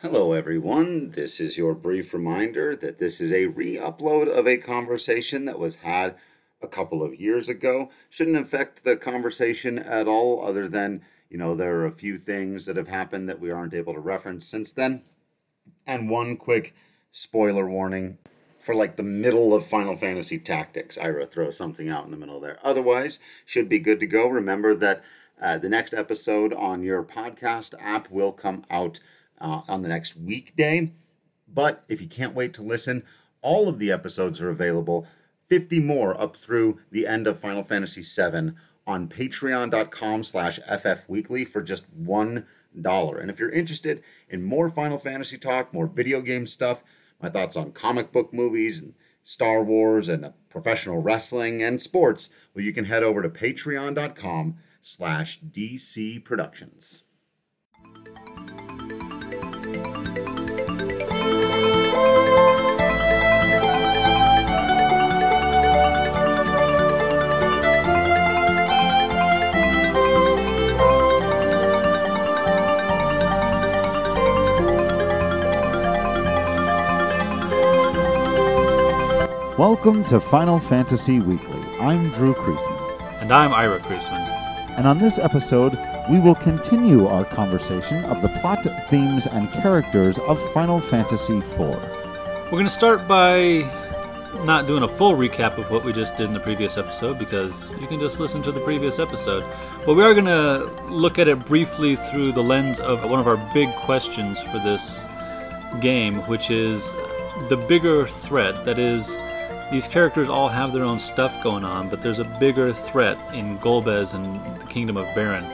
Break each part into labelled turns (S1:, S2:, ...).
S1: Hello, everyone. This is your brief reminder that this is a re upload of a conversation that was had a couple of years ago. Shouldn't affect the conversation at all, other than, you know, there are a few things that have happened that we aren't able to reference since then. And one quick spoiler warning for like the middle of Final Fantasy Tactics. Ira throws something out in the middle there. Otherwise, should be good to go. Remember that uh, the next episode on your podcast app will come out uh, on the next weekday. But if you can't wait to listen, all of the episodes are available, 50 more up through the end of Final Fantasy VII on patreon.com slash ffweekly for just one dollar. And if you're interested in more Final Fantasy talk, more video game stuff, my thoughts on comic book movies and Star Wars and professional wrestling and sports, well, you can head over to patreon.com slash DC Productions.
S2: Welcome to Final Fantasy Weekly. I'm Drew Creasman.
S3: And I'm Ira Creasman.
S2: And on this episode, we will continue our conversation of the plot, themes, and characters of Final Fantasy IV.
S3: We're going to start by not doing a full recap of what we just did in the previous episode because you can just listen to the previous episode. But we are going to look at it briefly through the lens of one of our big questions for this game, which is the bigger threat that is these characters all have their own stuff going on, but there's a bigger threat in Golbez and the Kingdom of Baron.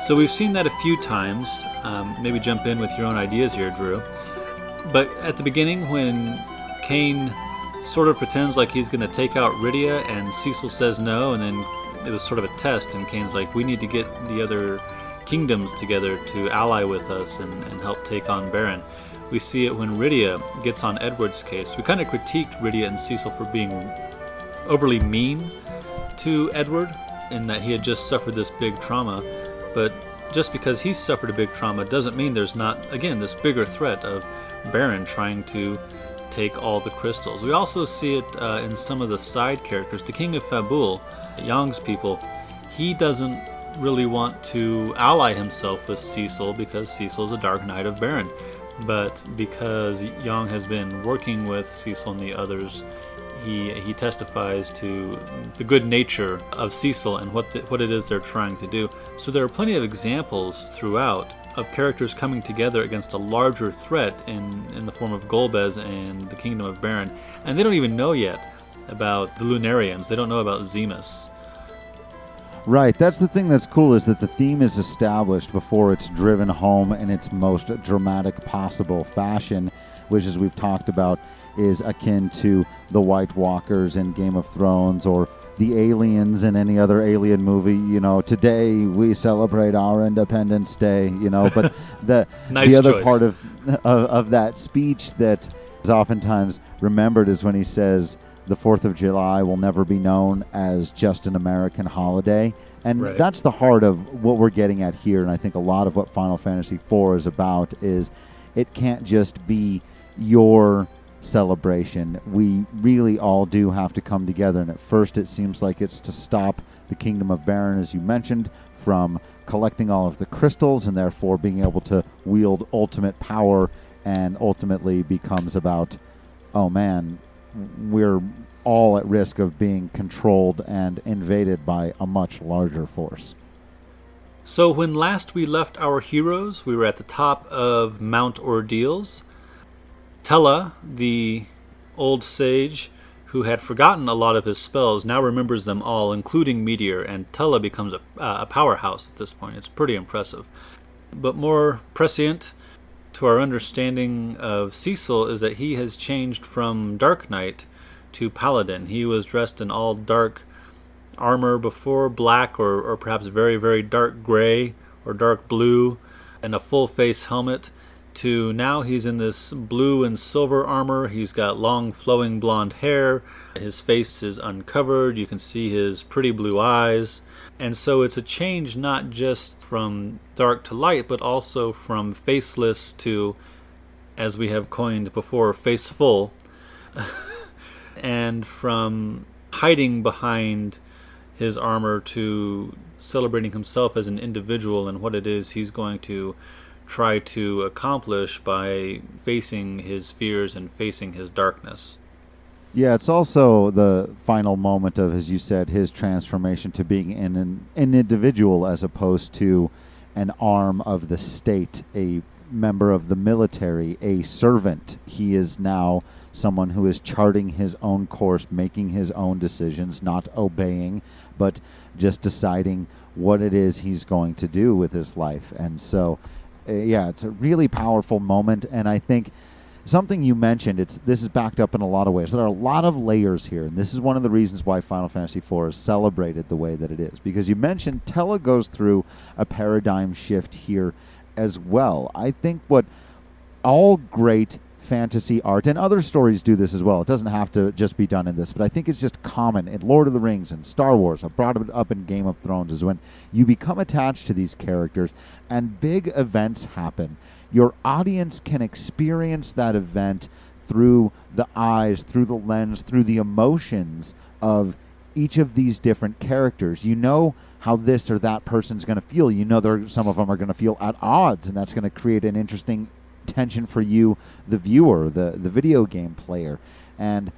S3: So we've seen that a few times. Um, maybe jump in with your own ideas here, Drew. But at the beginning, when Kain sort of pretends like he's going to take out Rydia, and Cecil says no, and then it was sort of a test, and Kain's like, we need to get the other kingdoms together to ally with us and, and help take on Baron. We see it when Rydia gets on Edward's case. We kind of critiqued Rydia and Cecil for being overly mean to Edward in that he had just suffered this big trauma. But just because he's suffered a big trauma doesn't mean there's not, again, this bigger threat of Baron trying to take all the crystals. We also see it uh, in some of the side characters. The King of Fabul, Yang's people, he doesn't really want to ally himself with Cecil because Cecil is a Dark Knight of Baron but because Yang has been working with Cecil and the others, he he testifies to the good nature of Cecil and what the, what it is they're trying to do. So there are plenty of examples throughout of characters coming together against a larger threat in in the form of Golbez and the Kingdom of Baron, and they don't even know yet about the Lunarians. They don't know about Zemus.
S2: Right. That's the thing that's cool is that the theme is established before it's driven home in its most dramatic possible fashion, which, as we've talked about, is akin to the White Walkers in Game of Thrones or the aliens in any other alien movie. You know, today we celebrate our Independence Day. You know, but the
S3: nice
S2: the other
S3: choice.
S2: part of, of of that speech that is oftentimes remembered is when he says the Fourth of July will never be known as just an American holiday. And
S3: Right.
S2: that's the heart of what we're getting at here. And I think a lot of what Final Fantasy IV is about is it can't just be your celebration. We really all do have to come together. And at first, it seems like it's to stop the Kingdom of Baron, as you mentioned, from collecting all of the crystals and therefore being able to wield ultimate power and ultimately becomes about, oh man, we're all at risk of being controlled and invaded by a much larger force.
S3: So, when last we left our heroes, we were at the top of Mount Ordeals. Tellah, the old sage who had forgotten a lot of his spells, now remembers them all, including Meteor, and Tellah becomes a, uh, a powerhouse at this point. It's pretty impressive. But more prescient to our understanding of Cecil is that he has changed from Dark Knight to Paladin. He was dressed in all dark armor before, black or, or perhaps very, very dark gray or dark blue, and a full face helmet, to now he's in this blue and silver armor. He's got long flowing blonde hair. His face is uncovered. You can see his pretty blue eyes. And so it's a change not just from dark to light, but also from faceless to as we have coined before, faceful, and from hiding behind his armor to celebrating himself as an individual and what it is he's going to try to accomplish by facing his fears and facing his darkness.
S2: Yeah, it's also the final moment of, as you said, his transformation to being an, an, individual as opposed to an arm of the state, a member of the military, a servant. He is now someone who is charting his own course, making his own decisions, not obeying, but just deciding what it is he's going to do with his life. And so, Uh, yeah, it's a really powerful moment. And I think something you mentioned it's this is backed up in a lot of ways there are a lot of layers here and this is one of the reasons why final fantasy iv is celebrated the way that it is because you mentioned Tellah goes through a paradigm shift here as well i think what all great fantasy art and other stories do this as well it doesn't have to just be done in this but i think it's just common in lord of the rings and star wars i brought it up in game of thrones is when you become attached to these characters and big events happen your audience can experience that event through the eyes, through the lens, through the emotions of each of these different characters. You know how this or that person's going to feel. You know there some of them are going to feel at odds, and that's going to create an interesting tension for you, the viewer, the the video game player, and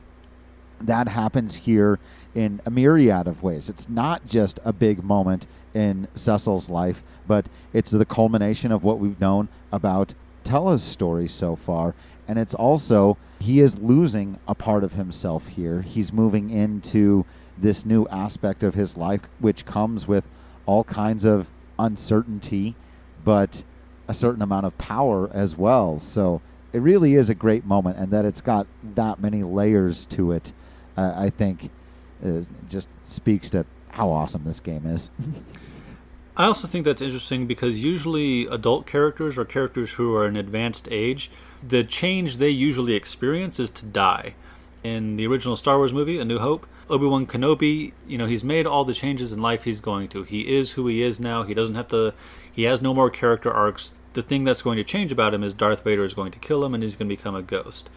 S2: that happens here in a myriad of ways. It's not just a big moment in Cecil's life, but it's the culmination of what we've known about Tellah's story so far. And it's also, he is losing a part of himself here. He's moving into this new aspect of his life, which comes with all kinds of uncertainty, but a certain amount of power as well. So it really is a great moment, and that it's got that many layers to it, uh, I think, is, just speaks to how awesome this game is.
S3: I also think that's interesting because usually adult characters or characters who are in advanced age, the change they usually experience is to die. In the original Star Wars movie, A New Hope, Obi Wan Kenobi, you know, he's made all the changes in life he's going to. He is who he is now. He doesn't have to, he has no more character arcs. The thing that's going to change about him is Darth Vader is going to kill him and he's going to become a ghost.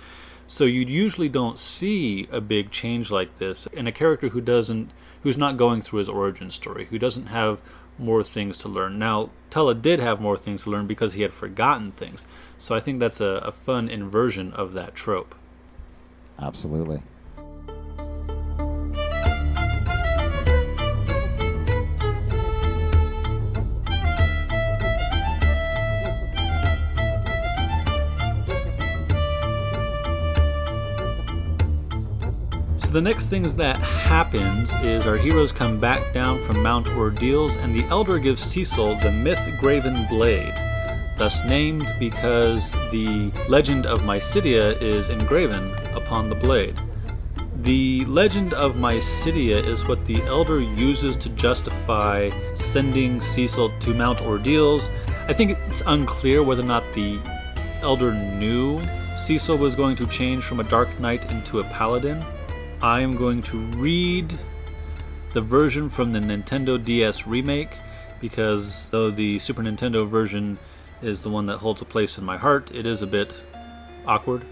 S3: So you usually don't see a big change like this in a character who doesn't, who's not going through his origin story, who doesn't have more things to learn. Now, Tellah did have more things to learn because he had forgotten things. So I think that's a, a fun inversion of that trope.
S2: Absolutely.
S3: The next things that happens is our heroes come back down from Mount Ordeals, and the Elder gives Cecil the myth-graven blade, thus named because the legend of Mysidia is engraven upon the blade. The legend of Mysidia is what the Elder uses to justify sending Cecil to Mount Ordeals. I think it's unclear whether or not the Elder knew Cecil was going to change from a Dark Knight into a Paladin. I am going to read the version from the Nintendo DS remake because though the Super Nintendo version is the one that holds a place in my heart, it is a bit awkward.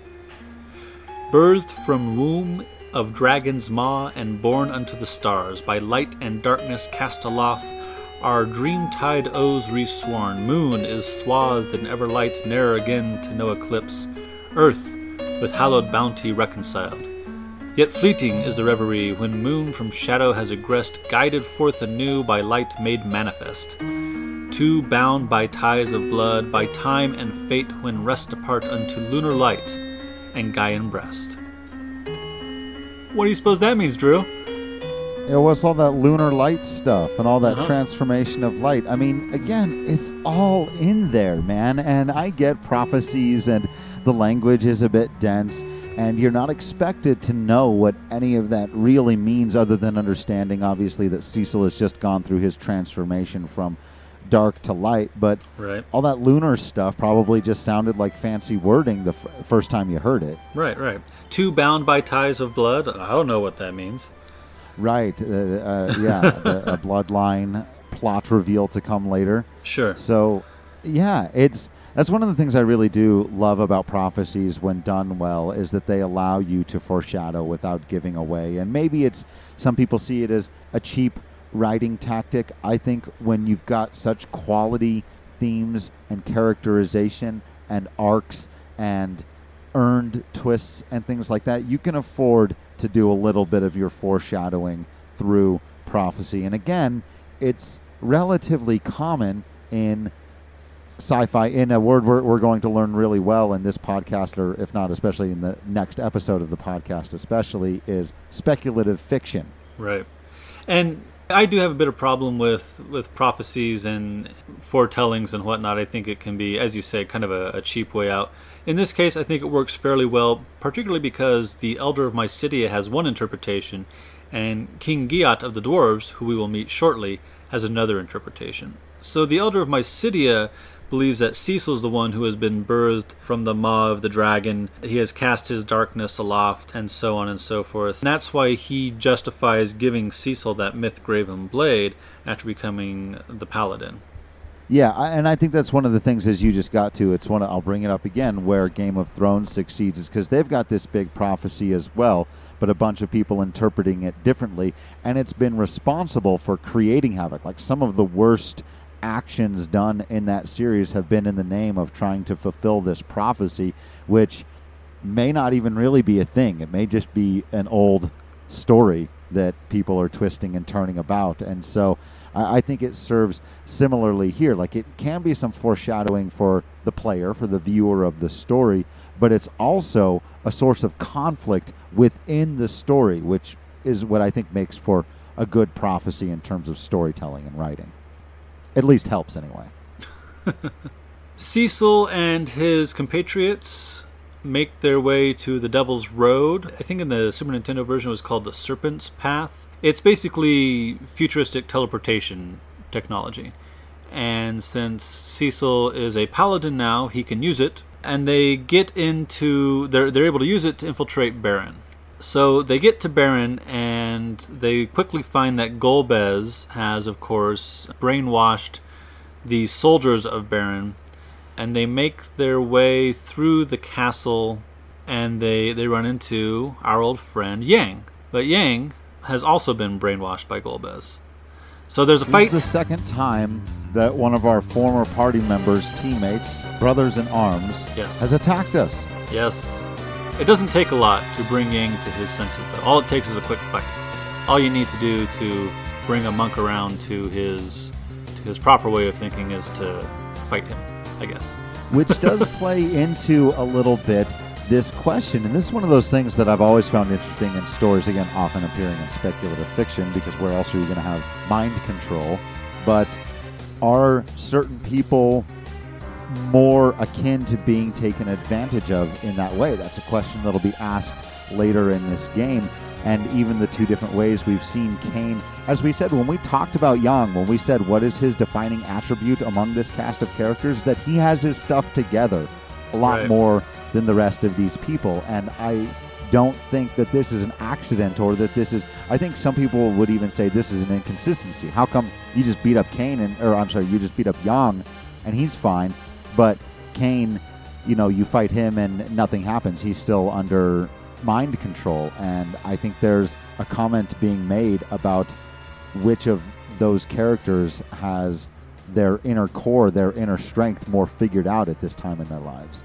S3: Birthed from womb of dragon's maw and born unto the stars, by light and darkness cast aloft, our dream tide oaths resworn. Moon is swathed in ever light, ne'er again to no eclipse. Earth with hallowed bounty reconciled. Yet fleeting is the reverie when moon from shadow has aggressed, guided forth anew by light made manifest. Two bound by ties of blood, by time and fate, when rest apart unto lunar light and Gaian breast. What do you suppose that means, Drew?
S2: It was all that lunar light stuff and all that
S3: Uh-huh.
S2: transformation of light. I mean, again, it's all in there, man. And I get prophecies and the language is a bit dense, and you're not expected to know what any of that really means other than understanding, obviously, that Cecil has just gone through his transformation from dark to light. But
S3: Right.
S2: all that lunar stuff probably just sounded like fancy wording the f- first time you heard it.
S3: Right, right. Two bound by ties of blood. I don't know what that means.
S2: Right. Uh, uh, yeah. the, a bloodline plot reveal to come later.
S3: Sure.
S2: So, yeah, it's That's one of the things I really do love about prophecies when done well is that they allow you to foreshadow without giving away. And maybe it's some people see it as a cheap writing tactic. I think when you've got such quality themes and characterization and arcs and earned twists and things like that, you can afford to do a little bit of your foreshadowing through prophecy. And again, it's relatively common in sci-fi in a word we're, we're going to learn really well in this podcast or if not especially in the next episode of the podcast especially is speculative fiction.
S3: Right. And i do have a bit of problem with with prophecies and foretellings and whatnot. I think it can be as you say kind of a, a cheap way out in this case i think it works fairly well particularly because the elder of mysidia has one interpretation and king Giott of the dwarves who we will meet shortly has another interpretation so the elder of mysidia believes that Cecil is the one who has been birthed from the maw of the dragon. He has cast his darkness aloft, and so on and so forth. And that's why he justifies giving Cecil that myth graven blade after becoming the paladin.
S2: Yeah, and I think that's one of the things as you just got to. It's one. Of, I'll bring it up again where Game of Thrones succeeds is because they've got this big prophecy as well, but a bunch of people interpreting it differently, and it's been responsible for creating havoc. Like some of the worst actions done in that series have been in the name of trying to fulfill this prophecy, which may not even really be a thing. It may just be an old story that people are twisting and turning about. And so I, I think it serves similarly here. Like it can be some foreshadowing for the player, for the viewer of the story, but it's also a source of conflict within the story, which is what I think makes for a good prophecy in terms of storytelling and writing at least helps anyway.
S3: Cecil and his compatriots make their way to the Devil's Road. I think in the Super Nintendo version it was called the Serpent's Path. It's basically futuristic teleportation technology. And since Cecil is a paladin now, he can use it. And they get into they're they're able to use it to infiltrate Baron. So they get to Baron and they quickly find that Golbez has, of course, brainwashed the soldiers of Baron, and they make their way through the castle and they, they run into our old friend Yang. But Yang has also been brainwashed by Golbez. So there's a fight.
S2: This is the second time that one of our former party members, teammates, brothers in arms,
S3: yes.
S2: has attacked us.
S3: Yes. It doesn't take a lot to bring Yang to his senses, though. All it takes is a quick fight. All you need to do to bring a monk around to his to his proper way of thinking is to fight him, I guess.
S2: Which does play into a little bit this question, and this is one of those things that I've always found interesting in stories, again, often appearing in speculative fiction, because where else are you going to have mind control? But are certain people more akin to being taken advantage of in that way? That's a question that'll be asked later in this game. And even the two different ways we've seen Kain. as we said when we talked about Yang, when we said what is his defining attribute among this cast of characters, that he has his stuff together a lot
S3: Right.
S2: more than the rest of these people. And I don't think that this is an accident or that this is I think some people would even say this is an inconsistency. How come you just beat up Kain and or I'm sorry, you just beat up Yang and he's fine, but Kain, you know, you fight him and nothing happens. He's still under mind control and I think there's a comment being made about which of those characters has their inner core, their inner strength more figured out at this time in their lives.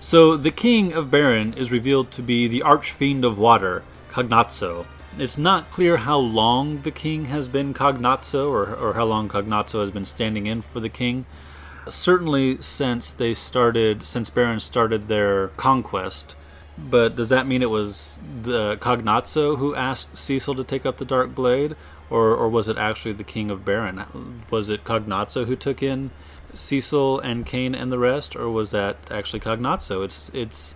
S3: So the king of Baron is revealed to be the archfiend of water, Cagnazzo. It's not clear how long the king has been Cagnazzo or, or how long Cagnazzo has been standing in for the king. Certainly since they started, since Baron started their conquest. But does that mean it was the Cagnazzo who asked Cecil to take up the Dark Blade? Or, or was it actually the king of Baron? Was it Cagnazzo who took in Cecil and Kain and the rest, or was that actually Cagnazzo? It's it's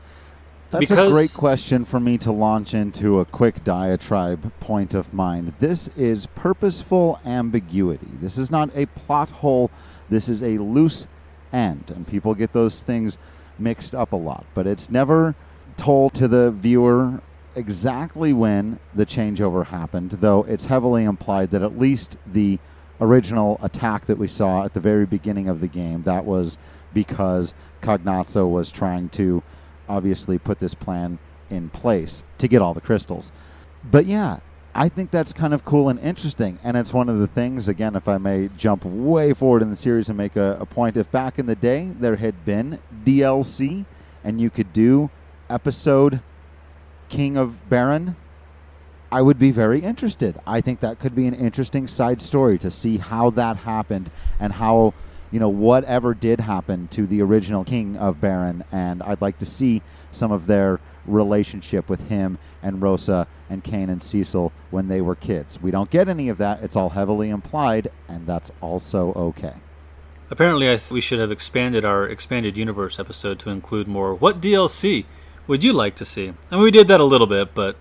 S2: That's
S3: Because-
S2: a great question for me to launch into a quick diatribe point of mine. This is purposeful ambiguity. This is not a plot hole. This is a loose end. And people get those things mixed up a lot. But it's never told to the viewer exactly when the changeover happened, though it's heavily implied that at least the original attack that we saw at the very beginning of the game, that was because Cagnazzo was trying to obviously put this plan in place to get all the crystals. But yeah, I think that's kind of cool and interesting. And it's one of the things, again, if I may jump way forward in the series and make a, a point, if back in the day there had been DLC and you could do episode King of Baron, I would be very interested. I think that could be an interesting side story to see how that happened and how, you know, whatever did happen to the original King of Baron. And I'd like to see some of their relationship with him and Rosa and Kain and Cecil when they were kids. We don't get any of that. It's all heavily implied, and that's also okay.
S3: Apparently, I th- we should have expanded our expanded universe episode to include more. What DLC would you like to see? I mean, we did that a little bit, but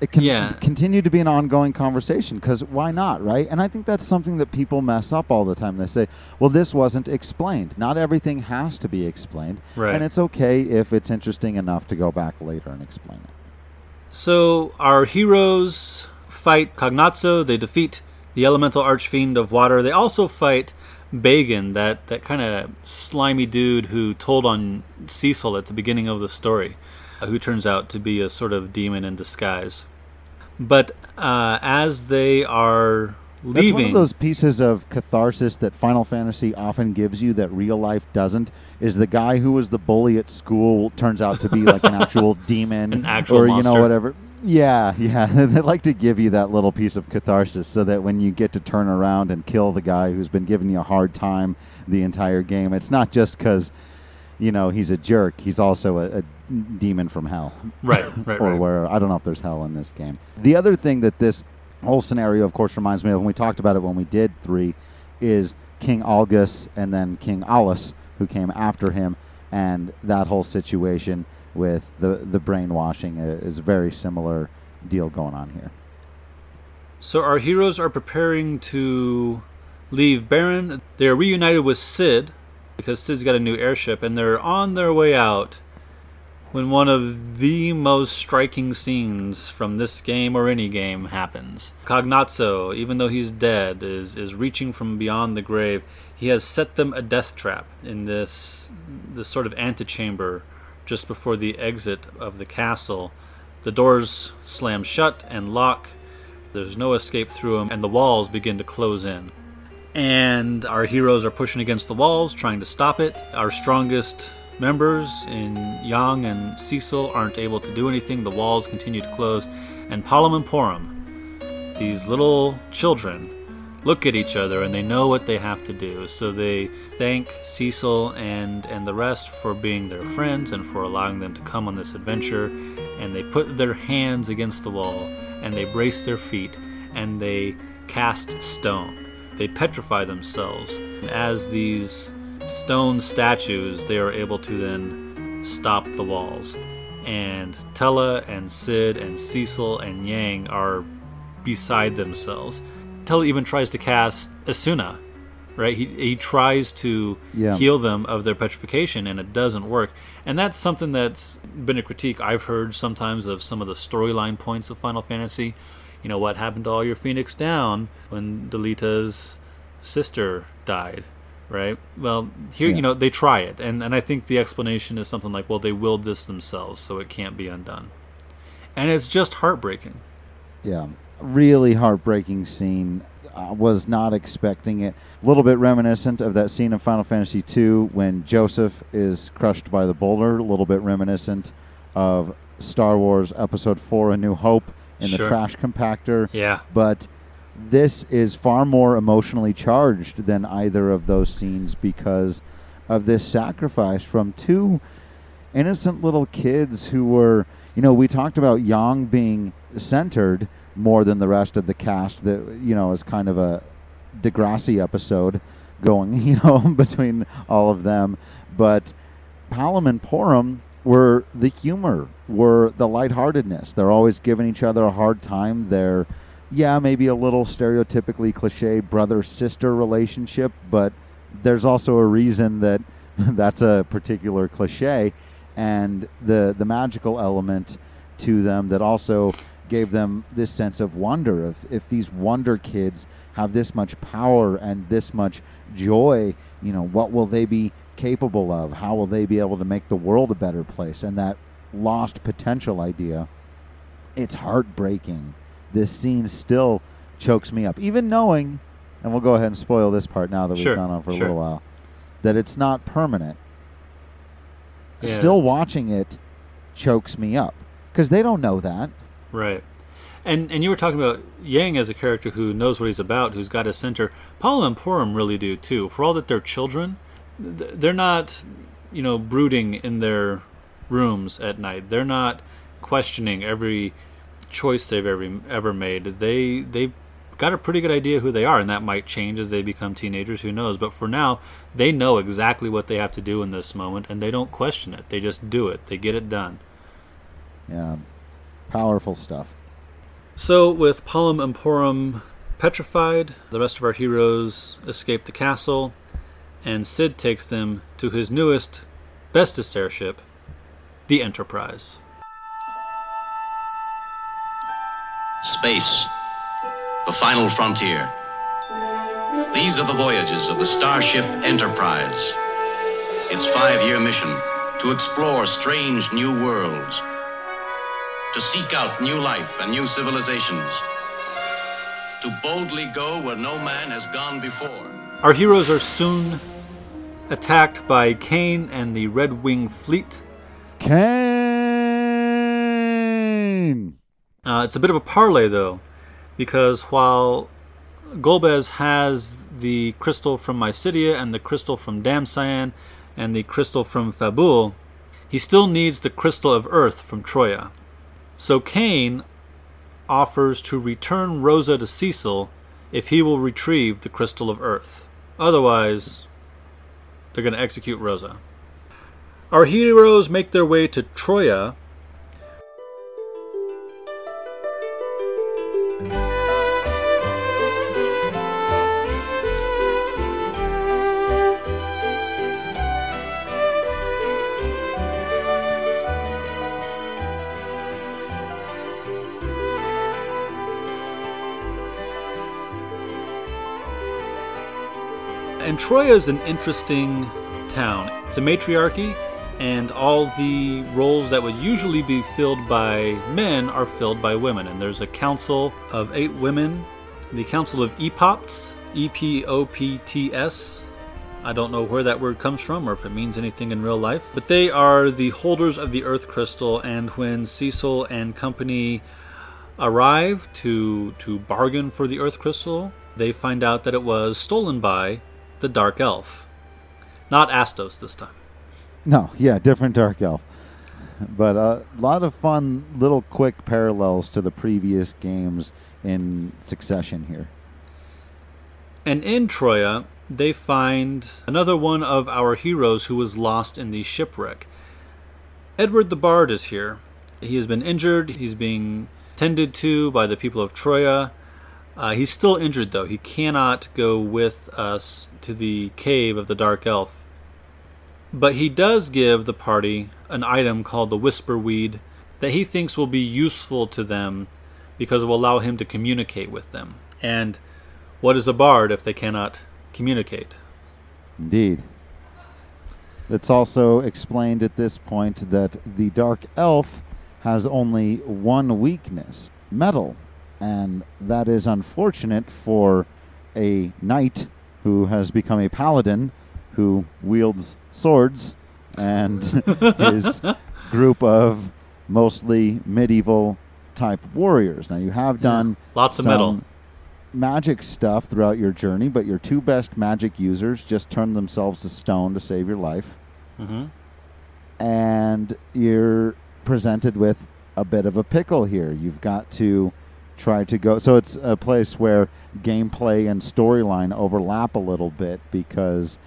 S2: it can
S3: Yeah.
S2: continue to be an ongoing conversation because why not, right? And I think that's something that people mess up all the time. They say, well, this wasn't explained. Not everything has to be explained.
S3: Right.
S2: And it's okay if it's interesting enough to go back later and explain it.
S3: So our heroes fight Cagnazzo. They defeat the elemental archfiend of water. They also fight Baigan, that, that kind of slimy dude who told on Cecil at the beginning of the story, uh, who turns out to be a sort of demon in disguise. But uh, as they are leaving.
S2: That's one of those pieces of catharsis that Final Fantasy often gives you that real life doesn't. Is the guy who was the bully at school turns out to be like an actual demon,
S3: An actual
S2: or you know whatever. Yeah, yeah. they like to give you that little piece of catharsis so that when you get to turn around and kill the guy who's been giving you a hard time the entire game, it's not just because you know he's a jerk. He's also a, a demon from hell
S3: right, right,
S2: or
S3: right.
S2: where I don't know if there's hell in this game. The other thing that this whole scenario, of course, reminds me of when we talked about it when we did three, is King Algus and then King Alus, who came after him, and that whole situation with the the brainwashing uh, is a very similar deal going on here.
S3: So our heroes are preparing to leave Baron. They are reunited with Sid because Sid's got a new airship, and they're on their way out when one of the most striking scenes from this game or any game happens. Cagnazzo, even though he's dead, is is reaching from beyond the grave. He has set them a death trap in this this sort of antechamber just before the exit of the castle. The doors slam shut and lock. There's no escape through them, and the walls begin to close in. And our heroes are pushing against the walls, trying to stop it. Our strongest members in Yang and Cecil aren't able to do anything. The walls continue to close. And Palom and Porom, these little children, look at each other and they know what they have to do. So they thank Cecil and, and the rest for being their friends and for allowing them to come on this adventure. And they put their hands against the wall and they brace their feet and they cast stone. They petrify themselves. And as these stone statues, they are able to then stop the walls. And Tellah and Sid and Cecil and Yang are beside themselves. Tellah even tries to cast Esuna, right? He, he tries to
S2: Yeah.
S3: heal them of their petrification, and it doesn't work. And that's something that's been a critique I've heard sometimes of some of the storyline points of Final Fantasy. You know, what happened to all your Phoenix Down when Delita's sister died, right? Well, here,
S2: Yeah.
S3: you know, they try it. And, and I think the explanation is something like, well, they willed this themselves, so it can't be undone. And it's just heartbreaking.
S2: Yeah, really heartbreaking scene. I was not expecting it. A little bit reminiscent of that scene in Final Fantasy II when Joseph is crushed by the boulder. A little bit reminiscent of Star Wars Episode 4 A New Hope in
S3: Sure.
S2: the trash compactor.
S3: Yeah.
S2: But this is far more emotionally charged than either of those scenes because of this sacrifice from two innocent little kids who were, you know, we talked about Yang being centered more than the rest of the cast that, you know, is kind of a Degrassi episode going, you know, between all of them. But Palom and Porom were the humor, were the lightheartedness. They're always giving each other a hard time. They're, yeah, maybe a little stereotypically cliche brother sister relationship, but there's also a reason that that's a particular cliche. And the, the magical element to them that also gave them this sense of wonder. If, if these wonder kids have this much power and this much joy, you know, what will they be capable of? How will they be able to make the world a better place? And that lost potential idea, it's heartbreaking. This scene still chokes me up, even knowing, and we'll go ahead and spoil this part now that we've
S3: Sure,
S2: gone on for a
S3: sure.
S2: little while, that it's not permanent.
S3: Yeah.
S2: Still watching it chokes me up because they don't know that.
S3: Right. And and you were talking about Yang as a character who knows what he's about, who's got a center. Palom and Porom really do too. For all that they're children, they're not, you know, brooding in their rooms at night. They're not questioning every choice they've ever ever made. They they've got a pretty good idea who they are, and that might change as they become teenagers. Who knows? But for now, they know exactly what they have to do in this moment, and they don't question it. They just do it. They get it done.
S2: Yeah, powerful stuff.
S3: So, with Palom and Porom petrified, the rest of our heroes escape the castle, and Sid takes them to his newest, bestest airship, the Enterprise.
S4: Space, the final frontier. These are the voyages of the Starship Enterprise. Its five-year mission to explore strange new worlds, to seek out new life and new civilizations, to boldly go where no man has gone before.
S3: Our heroes are soon attacked by Kain and the Red Wing fleet.
S2: Kain.
S3: Uh, it's a bit of a parlay, though, because while Golbez has the crystal from Mysidia and the crystal from Damcyan and the crystal from Fabul, he still needs the crystal of Earth from Troya. So Kain offers to return Rosa to Cecil if he will retrieve the crystal of Earth. Otherwise, they're going to execute Rosa. Our heroes make their way to Troya And Troya is an interesting town. It's a matriarchy, and all the roles that would usually be filled by men are filled by women. And there's a council of eight women, the Council of Epopts, E P O P T S. I don't know where that word comes from or if it means anything in real life, but they are the holders of the Earth Crystal. And when Cecil and company arrive to to bargain for the Earth Crystal, they find out that it was stolen by the Dark Elf, not Astos this time.
S2: No, yeah, different Dark Elf. But a lot of fun little quick parallels to the previous games in succession here.
S3: And in Troya, they find another one of our heroes who was lost in the shipwreck. Edward the Bard is here. He has been injured. He's being tended to by the people of Troya. Uh, he's still injured, though. He cannot go with us to the cave of the Dark Elf. But he does give the party an item called the Whisper Weed that he thinks will be useful to them because it will allow him to communicate with them. And what is a bard if they cannot communicate?
S2: Indeed. It's also explained at this point that the Dark Elf has only one weakness metal. And that is unfortunate for a knight who has become a paladin who wields swords and his group of mostly medieval type warriors. Now, you have done
S3: Lots of metal.
S2: magic stuff throughout your journey, but your two best magic users just turned themselves to stone to save your life.
S3: hmm
S2: And you're presented with a bit of a pickle here. You've got to try to go. So it's a place where gameplay and storyline overlap a little bit because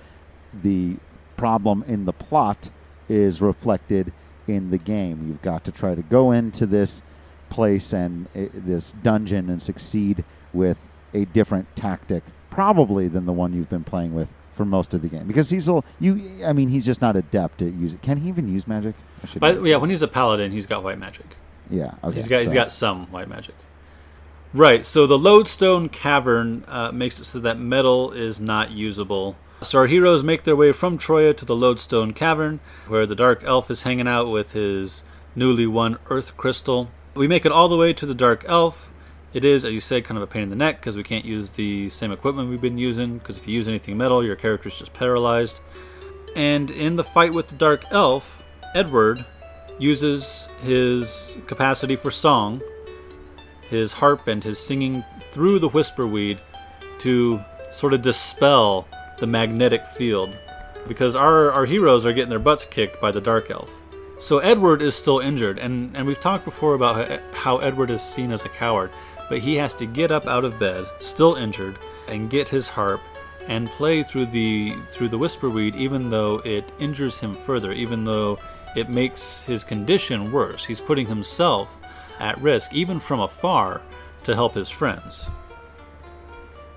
S2: the problem in the plot is reflected in the game. You've got to try to go into this place and uh, this dungeon and succeed with a different tactic, probably than the one you've been playing with for most of the game. Because he's a, you. I mean, he's just not adept at using. Can he even use magic?
S3: But yeah, when he's a paladin, he's got white magic.
S2: yeah. Okay.
S3: he's got he's
S2: so-
S3: got some white magic. Right. So the lodestone cavern uh, makes it so that metal is not usable So our heroes make their way from Troya to the Lodestone Cavern, where the Dark Elf is hanging out with his newly won Earth Crystal. We make it all the way to the Dark Elf. It is, as you said, kind of a pain in the neck because we can't use the same equipment we've been using. Because if you use anything metal, your character's just paralyzed. And in the fight with the Dark Elf, Edward uses his capacity for song, his harp, and his singing through the Whisperweed to sort of dispel the magnetic field. Because our, our heroes are getting their butts kicked by the Dark Elf. So Edward is still injured, and, and we've talked before about how Edward is seen as a coward, but he has to get up out of bed, still injured, and get his harp and play through the through the whisperweed even though it injures him further, even though it makes his condition worse. He's putting himself at risk, even from afar, to help his friends.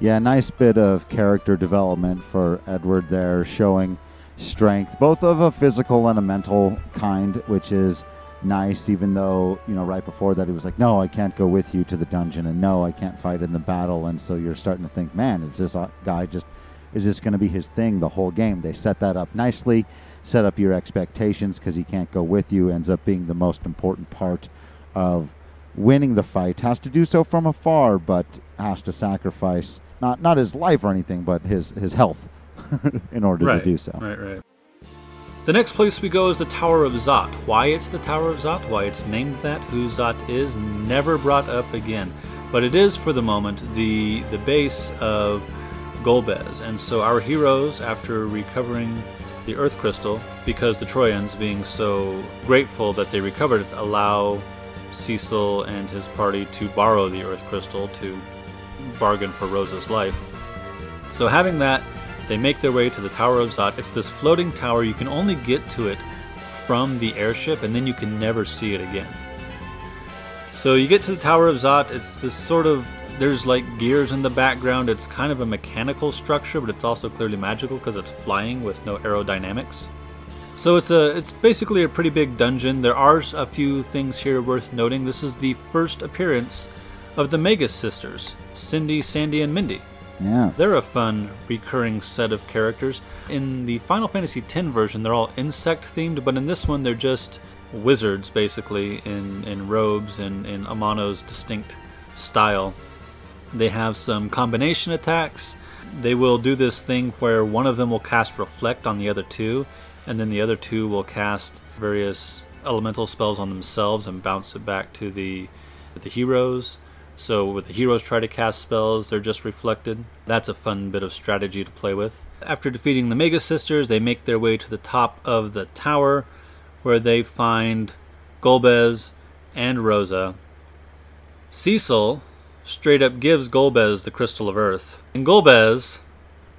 S2: Yeah, nice bit of character development for Edward there, showing strength, both of a physical and a mental kind, which is nice, even though, you know, right before that he was like, no, I can't go with you to the dungeon, and no, I can't fight in the battle. And so you're starting to think, man, is this uh, guy just, is this going to be his thing the whole game? They set that up nicely, set up your expectations because he can't go with you, ends up being the most important part of winning the fight. Has to do so from afar, but has to sacrifice not not his life or anything, but his his health in order
S3: right,
S2: to do so.
S3: Right, right. The next place we go is the Tower of Zot. Why it's the Tower of Zot, why it's named that, who Zot is, never brought up again. But it is, for the moment, the, the base of Golbez. And so our heroes, after recovering the Earth Crystal, because the Trojans, being so grateful that they recovered it, allow Cecil and his party to borrow the Earth Crystal to bargain for Rosa's life. So having that they make their way to the Tower of Zot. It's this floating tower. You can only get to it from the airship, and then you can never see it again. So you get to the Tower of Zot. It's this sort of there's like gears in the background. It's kind of a mechanical structure, but it's also clearly magical because it's flying with no aerodynamics. So it's a it's basically a pretty big dungeon. There are a few things here worth noting. This is the first appearance of the Magus sisters, Cindy, Sandy, and Mindy.
S2: Yeah.
S3: They're a fun recurring set of characters. In the Final Fantasy X version, they're all insect themed, but in this one, they're just wizards, basically, in, in robes and in Amano's distinct style. They have some combination attacks. They will do this thing where one of them will cast Reflect on the other two, and then the other two will cast various elemental spells on themselves and bounce it back to the the heroes. So, with the heroes try to cast spells, they're just reflected. That's a fun bit of strategy to play with. After defeating the Magus Sisters, they make their way to the top of the tower where they find Golbez and Rosa. Cecil straight up gives Golbez the Crystal of Earth, and Golbez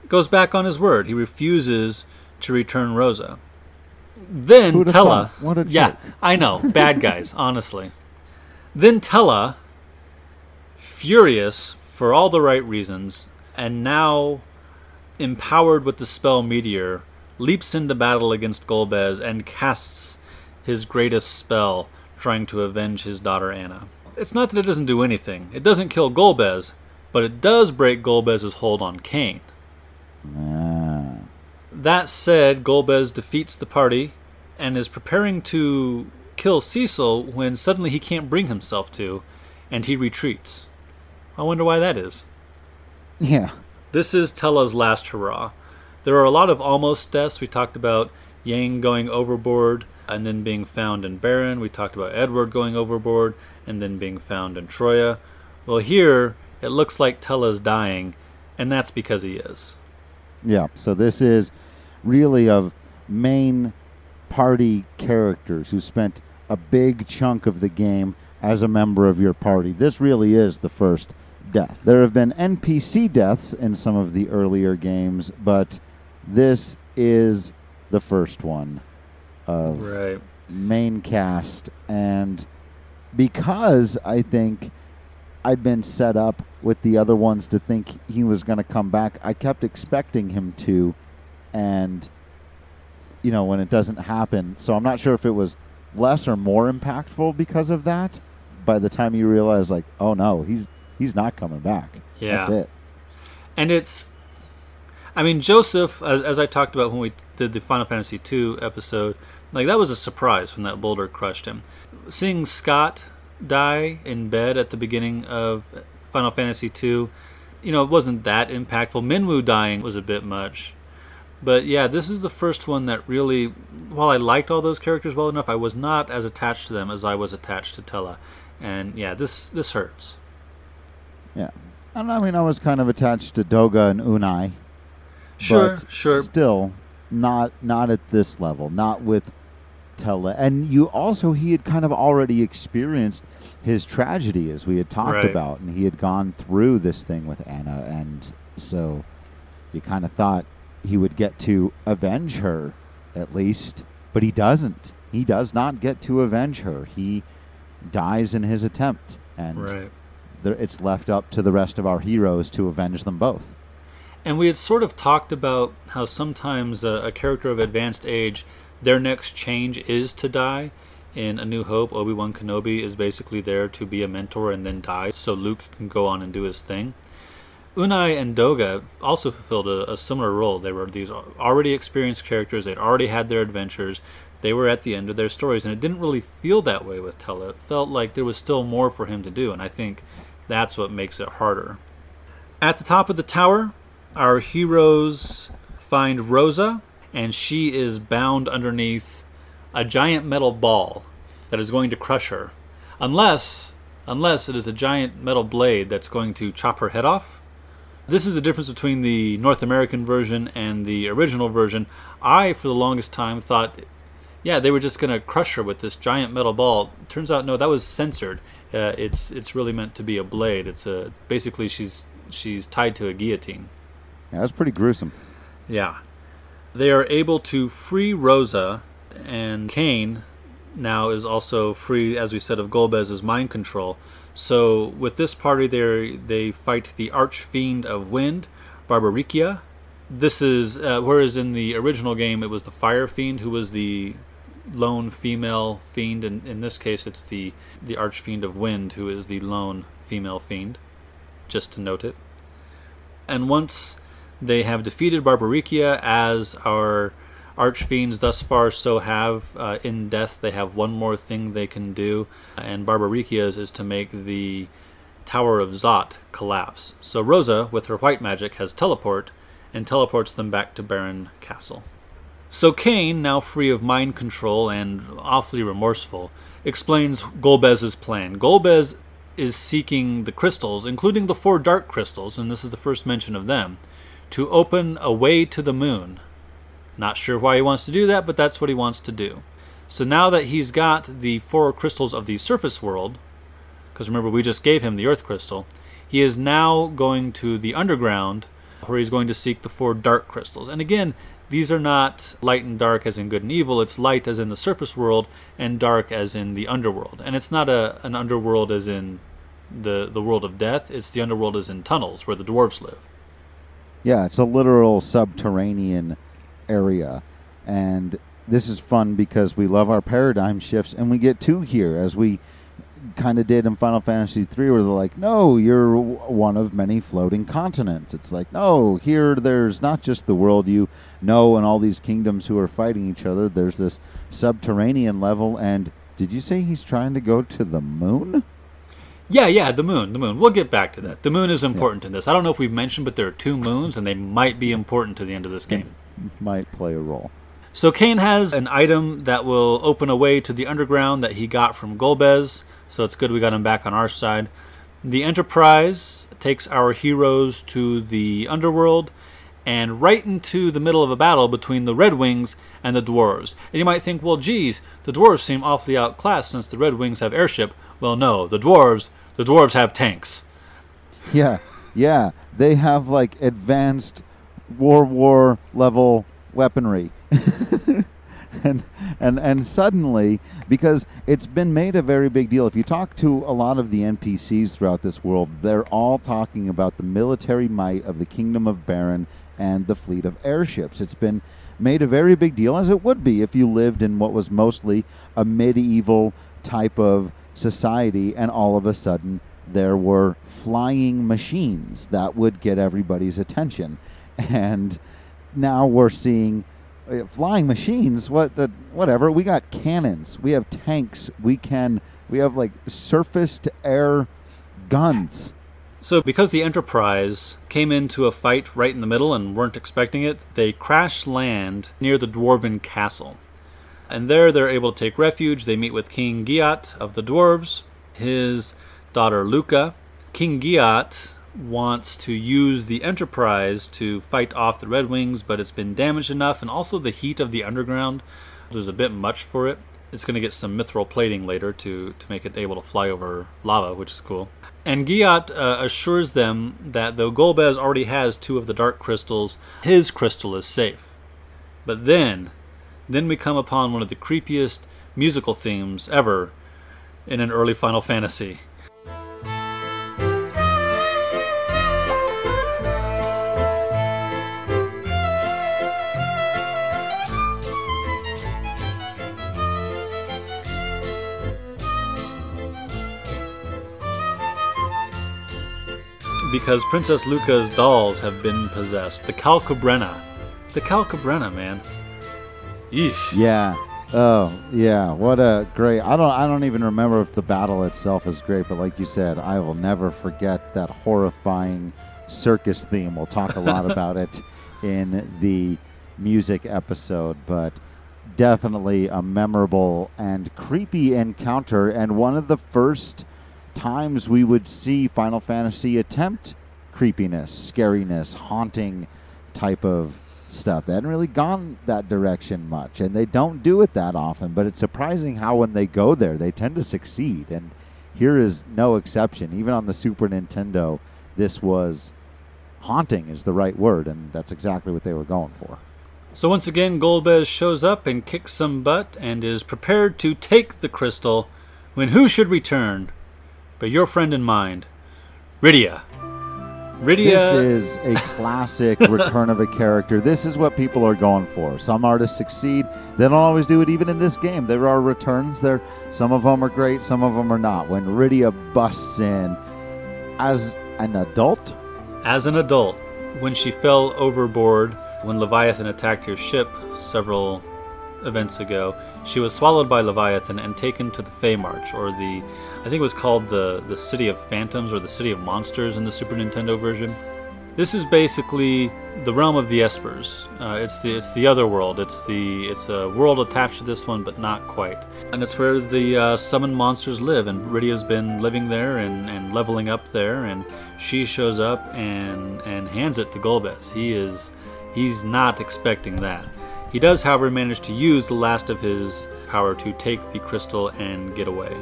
S3: goes back on his word. He refuses to return Rosa. Then
S2: Who'da Tellah. What a
S3: yeah,
S2: jerk.
S3: I know. Bad guys, honestly. Then Tellah furious for all the right reasons, and now empowered with the spell Meteor, leaps into battle against Golbez and casts his greatest spell, trying to avenge his daughter Anna. It's not that it doesn't do anything. It doesn't kill Golbez, but it does break Golbez's hold on Kain.
S2: Ah.
S3: That said, Golbez defeats the party and is preparing to kill Cecil when suddenly he can't bring himself to, and he retreats. I wonder why that is.
S2: Yeah.
S3: This is Tellah's last hurrah. There are a lot of almost deaths. We talked about Yang going overboard and then being found in Baron. We talked about Edward going overboard and then being found in Troya. Well, here it looks like Tellah's dying, and that's because he is.
S2: Yeah. So this is really of main party characters who spent a big chunk of the game as a member of your party. This really is the first death. There have been NPC deaths in some of the earlier games, but this is the first one of
S3: Right.
S2: main cast and because I think I'd been set up with the other ones to think he was going to come back, I kept expecting him to and you know when it doesn't happen, so I'm not sure if it was less or more impactful because of that by the time you realize like oh no, he's he's not coming back.
S3: Yeah.
S2: That's it.
S3: And it's I mean, Joseph, as, as I talked about when we did the Final Fantasy II episode, like that was a surprise when that boulder crushed him. Seeing Scott die in bed at the beginning of Final Fantasy II, you know, it wasn't that impactful. Minwu dying was a bit much. But yeah, this is the first one that really, while I liked all those characters well enough, I was not as attached to them as I was attached to Tellah. And yeah, this this hurts.
S2: Yeah. And I mean, I was kind of attached to Doga and Unai.
S3: Sure,
S2: but
S3: sure.
S2: Still, not not at this level. Not with Tellah. And you also, he had kind of already experienced his tragedy, as we had talked
S3: Right.
S2: about, and he had gone through this thing with Anna, and so you kind of thought he would get to avenge her, at least, but he doesn't. He does not get to avenge her. He dies in his attempt, and
S3: Right.
S2: it's left up to the rest of our heroes to avenge them both.
S3: And we had sort of talked about how sometimes a, a character of advanced age, their next change is to die. In A New Hope, Obi Wan Kenobi is basically there to be a mentor and then die, so Luke can go on and do his thing. Unai and Doga also fulfilled a, a similar role. They were these already experienced characters, they'd already had their adventures, they were at the end of their stories, and it didn't really feel that way with Tellah. It felt like there was still more for him to do, and I think that's what makes it harder. At the top of the tower, our heroes find Rosa, and she is bound underneath a giant metal ball that is going to crush her. Unless, unless it is a giant metal blade that's going to chop her head off. This is the difference between the North American version and the original version. I, for the longest time, thought, yeah, they were just going to crush her with this giant metal ball. Turns out, no, that was censored. Uh, it's it's really meant to be a blade. It's a basically she's she's tied to a guillotine.
S2: Yeah, that's pretty gruesome.
S3: Yeah. They are able to free Rosa, and Kain now is also free, as we said, of Golbez's mind control. So with this party, they they fight the Archfiend of Wind, Barbariccia. This is uh, whereas in the original game it was the Fire Fiend who was the lone female fiend, and in this case it's the the Archfiend of Wind who is the lone female fiend. Just to note it. And once they have defeated Barbariccia, as our archfiends thus far so have uh, in death. They have one more thing they can do, and Barbariccia's is to make the Tower of Zot collapse. So Rosa, with her white magic, has teleport and teleports them back to Baron Castle. So Kain, now free of mind control and awfully remorseful, explains Golbez's plan. Golbez is seeking the crystals, including the four dark crystals, and this is the first mention of them, to open a way to the moon. Not sure why he wants to do that, but that's what he wants to do. So now that he's got the four crystals of the surface world, because remember we just gave him the earth crystal, he is now going to the underground where he's going to seek the four dark crystals. And again, these are not light and dark as in good and evil. It's light as in the surface world and dark as in the underworld. And it's not a an underworld as in the the world of death. It's the underworld as in tunnels where the dwarves live.
S2: Yeah, it's a literal subterranean area. And this is fun because we love our paradigm shifts, and we get two here, as we kind of did in Final Fantasy III, where they're like, no, you're one of many floating continents. It's like, no, here there's not just the world you know and all these kingdoms who are fighting each other. There's this subterranean level, and did you say he's trying to go to the moon?
S3: Yeah, yeah, the moon, the moon. We'll get back to that. The moon is important in this. I don't know if we've mentioned, but there are two moons, and they might be important to the end of this game.
S2: Might play a role.
S3: So Kain has an item that will open a way to the underground that he got from Golbez. So it's good we got him back on our side. The Enterprise takes our heroes to the underworld and right into the middle of a battle between the Red Wings and the Dwarves. And you might think, well, geez, the Dwarves seem awfully outclassed since the Red Wings have airship. Well, no, the Dwarves, the Dwarves have tanks.
S2: Yeah, yeah. They have like advanced war war level weaponry. and and and suddenly because it's been made a very big deal if you talk to a lot of the NPCs throughout this world they're all talking about the military might of the kingdom of Baron and the fleet of airships it's been made a very big deal as it would be if you lived in what was mostly a medieval type of society and all of a sudden there were flying machines that would get everybody's attention and now we're seeing uh, flying machines. What, uh, whatever. We got cannons. We have tanks. We can. We have like surface to air guns.
S3: So, because the Enterprise came into a fight right in the middle and weren't expecting it, they crash land near the dwarven castle. And there they're able to take refuge. They meet with King Giott of the dwarves, his daughter Luca. King Giott wants to use the Enterprise to fight off the Red Wings, but it's been damaged enough, and also the heat of the underground is a bit much for it. It's going to get some mithril plating later to, to make it able to fly over lava, which is cool. And Giott uh, assures them that though Golbez already has two of the dark crystals, his crystal is safe. But then, then we come upon one of the creepiest musical themes ever in an early Final Fantasy. Because Princess Luca's dolls have been possessed. The Calcabrina. The Calcabrina, man. Yeesh.
S2: Yeah. Oh, yeah. What a great. I don't I don't even remember if the battle itself is great, but like you said, I will never forget that horrifying circus theme. We'll talk a lot about it in the music episode, but definitely a memorable and creepy encounter and one of the first times we would see Final Fantasy attempt creepiness, scariness, haunting type of stuff. They hadn't really gone that direction much, and they don't do it that often. But it's surprising how when they go there, they tend to succeed. And here is no exception. Even on the Super Nintendo, this was haunting is the right word, and that's exactly what they were going for.
S3: So once again, Golbez shows up and kicks some butt and is prepared to take the crystal when who should return but your friend and mine, Rydia.
S2: Rydia. This is a classic return of a character. This is what people are going for. Some artists succeed. They don't always do it even in this game. There are returns there. Some of them are great, some of them are not. When Rydia busts in as an adult,
S3: as an adult, when she fell overboard when Leviathan attacked your ship several events ago, she was swallowed by Leviathan and taken to the Feymarch, or the I think it was called the the City of Phantoms or the City of Monsters in the Super Nintendo version. This is basically the realm of the Espers. Uh, it's the it's the other world. It's the it's a world attached to this one, but not quite. And it's where the uh, summoned monsters live. And Rydia's been living there and, and leveling up there. And she shows up and and hands it to Golbez. He is he's not expecting that. He does, however, manage to use the last of his power to take the crystal and get away.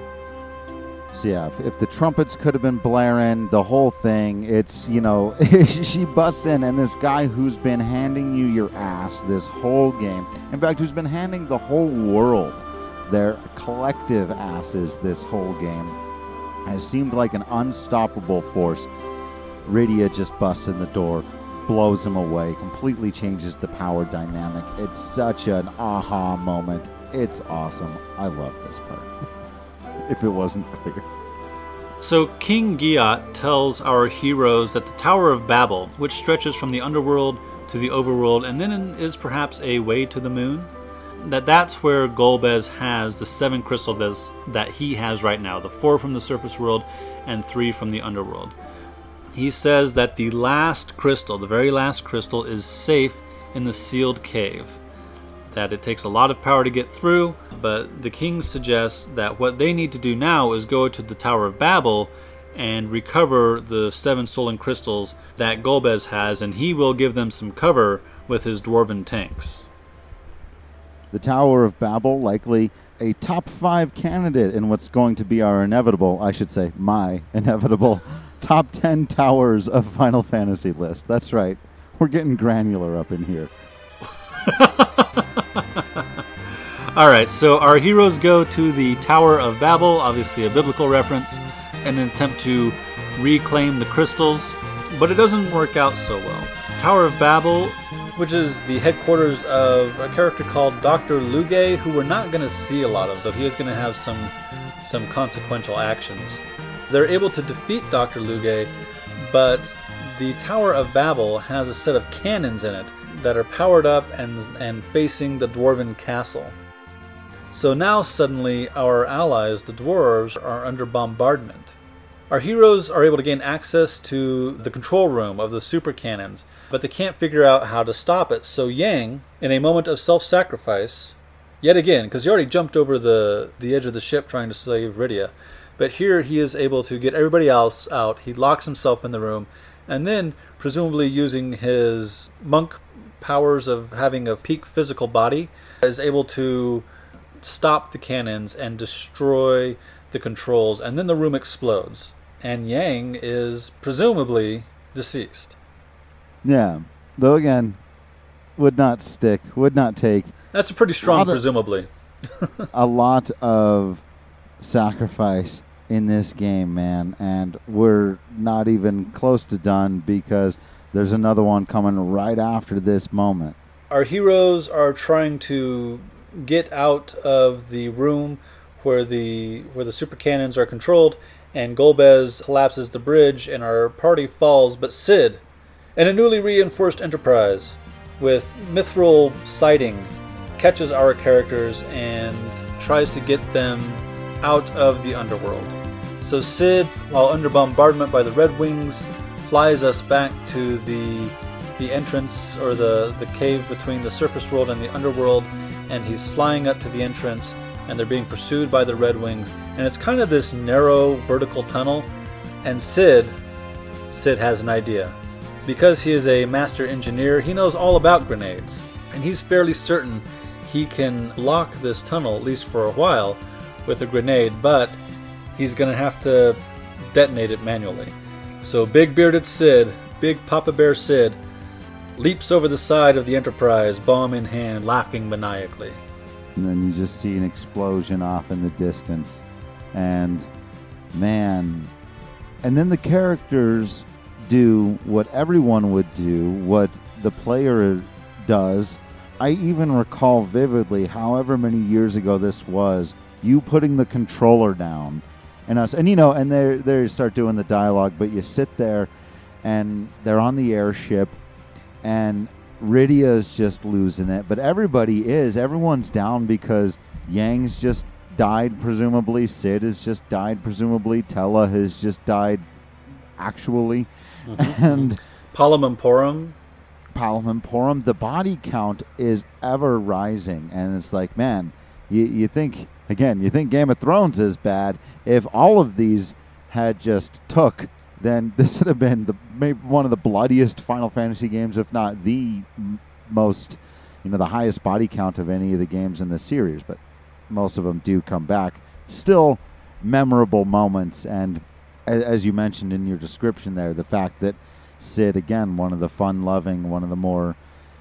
S2: So yeah, if, if, the trumpets could have been blaring, the whole thing, it's you know, she busts in, and this guy who's been handing you your ass this whole game, in fact, who's been handing the whole world their collective asses this whole game, has seemed like an unstoppable force. Rydia just busts in the door, blows him away, completely changes the power dynamic. It's such an aha moment. It's awesome. I love this part if it wasn't clear.
S3: So King Giott tells our heroes that the Tower of Babel, which stretches from the underworld to the overworld and then is perhaps a way to the moon, that that's where Golbez has the seven crystals that he has right now, the four from the surface world and three from the underworld. He says that the last crystal, the very last crystal, is safe in the sealed cave that it takes a lot of power to get through, but the king suggests that what they need to do now is go to the Tower of Babel and recover the seven stolen crystals that Golbez has, and he will give them some cover with his dwarven tanks.
S2: The Tower of Babel, likely a top five candidate in what's going to be our inevitable, I should say, my inevitable top 10 towers of Final Fantasy list. That's right. We're getting granular up in here.
S3: All right, so our heroes go to the Tower of Babel, obviously a biblical reference, in an attempt to reclaim the crystals, but it doesn't work out so well. Tower of Babel, which is the headquarters of a character called Dr. Lugae, who we're not going to see a lot of, though he is going to have some some consequential actions. They're able to defeat Dr. Lugae, but the Tower of Babel has a set of cannons in it that are powered up and, and facing the dwarven castle. So now suddenly our allies, the dwarves, are under bombardment. Our heroes are able to gain access to the control room of the super cannons, but they can't figure out how to stop it. So Yang, in a moment of self sacrifice, yet again, because he already jumped over the, the edge of the ship trying to save Rydia, but here he is able to get everybody else out. He locks himself in the room, and then, presumably using his monk powers of having a peak physical body, is able to stop the cannons and destroy the controls, and then the room explodes. And Yang is presumably deceased.
S2: Yeah. Though again, would not stick, would not take
S3: That's a pretty strong,
S2: of-
S3: presumably.
S2: a lot of sacrifice in this game, man, and we're not even close to done because there's another one coming right after this moment.
S3: Our heroes are trying to get out of the room where the where the super cannons are controlled, and Golbez collapses the bridge, and our party falls. But Sid, and a newly reinforced Enterprise with mithril sighting, catches our characters and tries to get them out of the underworld. So Sid, while under bombardment by the Red Wings, flies us back to the the entrance or the the cave between the surface world and the underworld, and he's flying up to the entrance, and they're being pursued by the Red Wings, and it's kind of this narrow vertical tunnel, and Sid Sid has an idea. Because he is a master engineer, he knows all about grenades, and he's fairly certain he can block this tunnel, at least for a while, with a grenade, but he's going to have to detonate it manually. So Big Bearded Sid, Big Papa Bear Sid, leaps over the side of the Enterprise, bomb in hand, laughing maniacally.
S2: And then you just see an explosion off in the distance. And man, and then the characters do what everyone would do, what the player does. I even recall vividly, however many years ago this was, you putting the controller down and us and you know and they they start doing the dialogue but you sit there and they're on the airship and Rydia is just losing it, but everybody is. Everyone's down because Yang's just died, presumably. Sid has just died, presumably. Tellah has just died, actually. Mm-hmm. And
S3: Palom and Porom,
S2: Palmemporum, the body count is ever rising. And it's like, man, you, you think, again, you think Game of Thrones is bad. If all of these had just took then this would have been the maybe one of the bloodiest Final Fantasy games, if not the most, you know, the highest body count of any of the games in the series. But most of them do come back. Still memorable moments, and as you mentioned in your description there, the fact that Sid, again, one of the fun-loving, one of the more,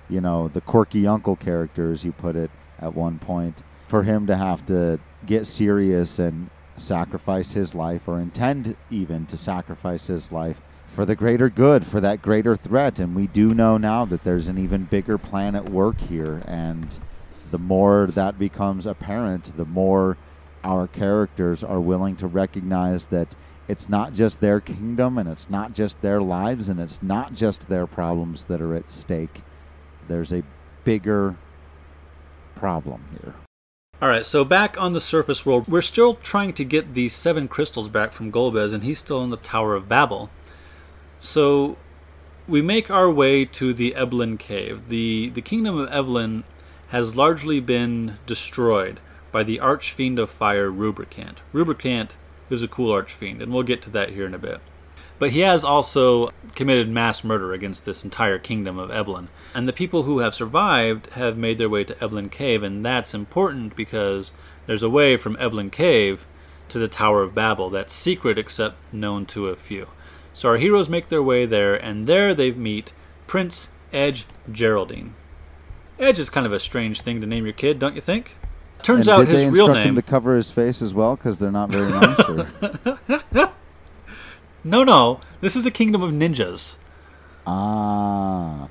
S2: you know, the quirky uncle characters, you put it at one point, for him to have to get serious and sacrifice his life or intend even to sacrifice his life for the greater good, for that greater threat. And we do know now that there's an even bigger plan at work here. And the more that becomes apparent, the more our characters are willing to recognize that it's not just their kingdom and it's not just their lives and it's not just their problems that are at stake. There's a bigger problem here.
S3: All right, so back on the surface world, we're still trying to get these seven crystals back from Golbez, and he's still in the Tower of Babel. So we make our way to the Eblan Cave. The, the kingdom of Eblan has largely been destroyed by the Archfiend of Fire, Rubicant. Rubicant is a cool Archfiend, and we'll get to that here in a bit. But he has also committed mass murder against this entire kingdom of Eblan. And the people who have survived have made their way to Eblan Cave, and that's important because there's a way from Eblan Cave to the Tower of Babel that's secret except known to a few. So our heroes make their way there, and there they meet Prince Edge Geraldine. Edge is kind of a strange thing to name your kid, don't you think? Turns
S2: And
S3: out
S2: did they
S3: his real
S2: instruct
S3: name.
S2: him to cover his face as well because they're not very nice. Or?
S3: No, no, this is the kingdom of ninjas.
S2: Ah.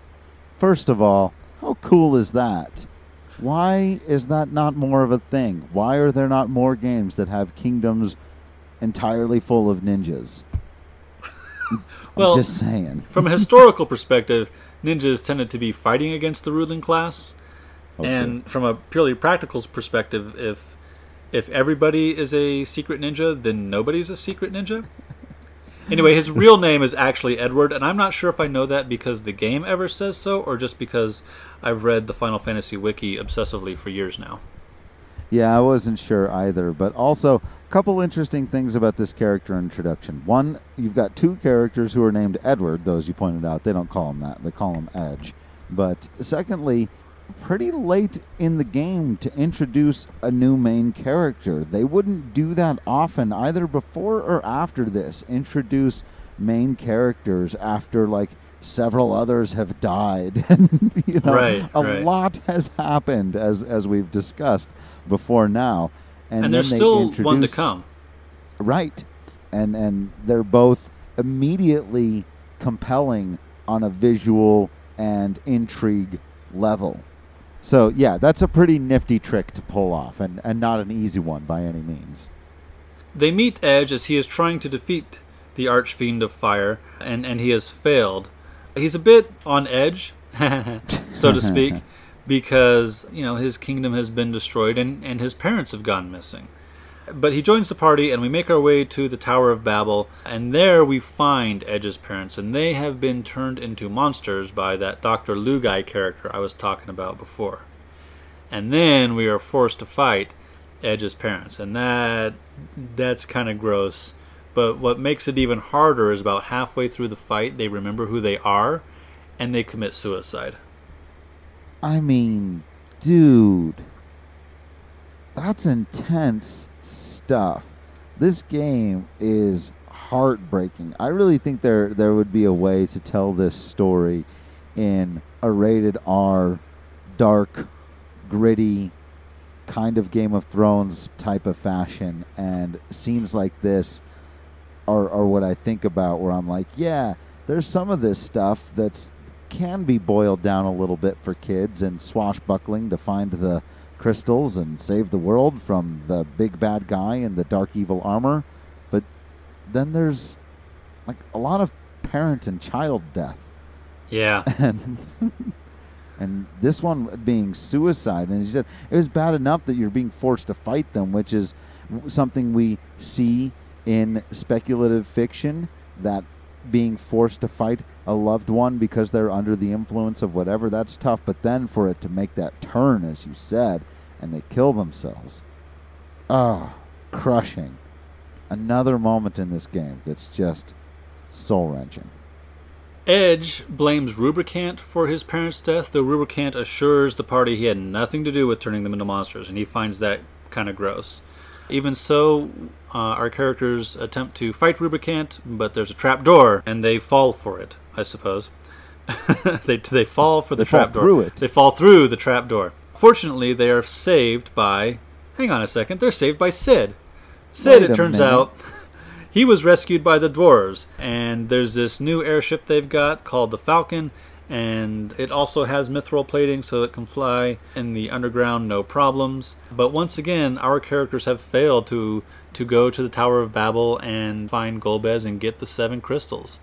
S2: First of all, how cool is that? Why is that not more of a thing? Why are there not more games that have kingdoms entirely full of ninjas?
S3: Well,
S2: just saying.
S3: from a historical perspective, ninjas tended to be fighting against the ruling class,
S2: Oh,
S3: and from a purely practical perspective, if if everybody is a secret ninja, then nobody's a secret ninja. Anyway, his real name is actually Edward, and I'm not sure if I know that because the game ever says so, or just because I've read the Final Fantasy wiki obsessively for years now.
S2: Yeah, I wasn't sure either. But also, a couple interesting things about this character introduction. One, you've got two characters who are named Edward. Those you pointed out, they don't call him that; they call him Edge. But secondly, pretty late in the game to introduce a new main character. They wouldn't do that often, either before or after this. Introduce main characters after like several others have died, and you know,
S3: Right,
S2: a
S3: right.
S2: lot has happened as as we've discussed before now. And,
S3: And, there's still one to come.
S2: Right. And and they're both immediately compelling on a visual and intrigue level. So yeah, that's a pretty nifty trick to pull off and, and not an easy one by any means.
S3: They meet Edge as he is trying to defeat the Archfiend of Fire, and, and he has failed. He's a bit on edge, so to speak, because, you know, his kingdom has been destroyed and, and his parents have gone missing. But he joins the party, and we make our way to the Tower of Babel, and there we find Edge's parents, and they have been turned into monsters by that Dr. Lugae character I was talking about before. And then we are forced to fight Edge's parents, and that that's kind of gross. But what makes it even harder is about halfway through the fight, they remember who they are, and they commit suicide.
S2: I mean, dude, that's intense stuff. This game is heartbreaking. I really think there there would be a way to tell this story in a rated R, dark, gritty, kind of Game of Thrones type of fashion, and scenes like this are, are what I think about. Where I'm like, yeah, there's some of this stuff that's can be boiled down a little bit for kids and swashbuckling to find the crystals and save the world from the big bad guy in the dark evil armor. But then there's like a lot of parent and child death.
S3: Yeah.
S2: And and this one being suicide and she said it was bad enough that you're being forced to fight them, which is something we see in speculative fiction that being forced to fight a loved one because they're under the influence of whatever that's tough. But then for it to make that turn as you said and they kill themselves. Ah crushing. Another moment in this game that's just soul wrenching
S3: Edge blames Rubicant for his parents' death, though Rubicant assures the party he had nothing to do with turning them into monsters, and he finds that kind of gross. Even so, uh, our characters attempt to fight Rubicant, but there's a trap door, and they fall for it, I suppose. they, they fall for the
S2: They fall
S3: door.
S2: through it.
S3: They fall through the trap door. Fortunately, they are saved by. Hang on a second. They're saved by Sid. Sid,
S2: Wait
S3: it turns
S2: minute.
S3: out, he was rescued by the dwarves, and there's this new airship they've got called the Falcon, and it also has mithril plating so it can fly in the underground no problems. But once again, our characters have failed to to go to the Tower of Babel and find Golbez and get the seven crystals.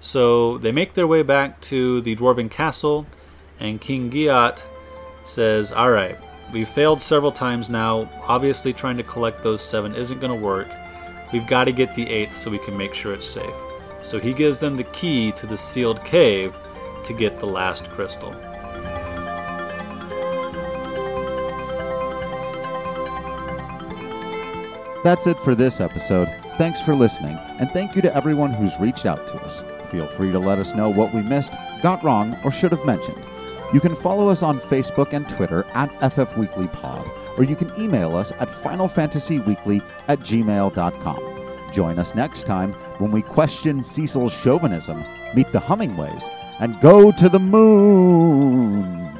S3: So they make their way back to the dwarven castle, and King Giott says, All right, we've failed several times now. Obviously, trying to collect those seven isn't going to work. We've got to get the eighth so we can make sure it's safe. So he gives them the key to the sealed cave to get the last crystal.
S2: That's it for this episode. Thanks for listening, and thank you to everyone who's reached out to us. Feel free to let us know what we missed, got wrong, or should have mentioned. You can follow us on Facebook and Twitter at FFWeeklyPod, or you can email us at FinalFantasyWeekly at gmail.com. Join us next time when we question Cecil's chauvinism, meet the Hummingways, and go to the moon.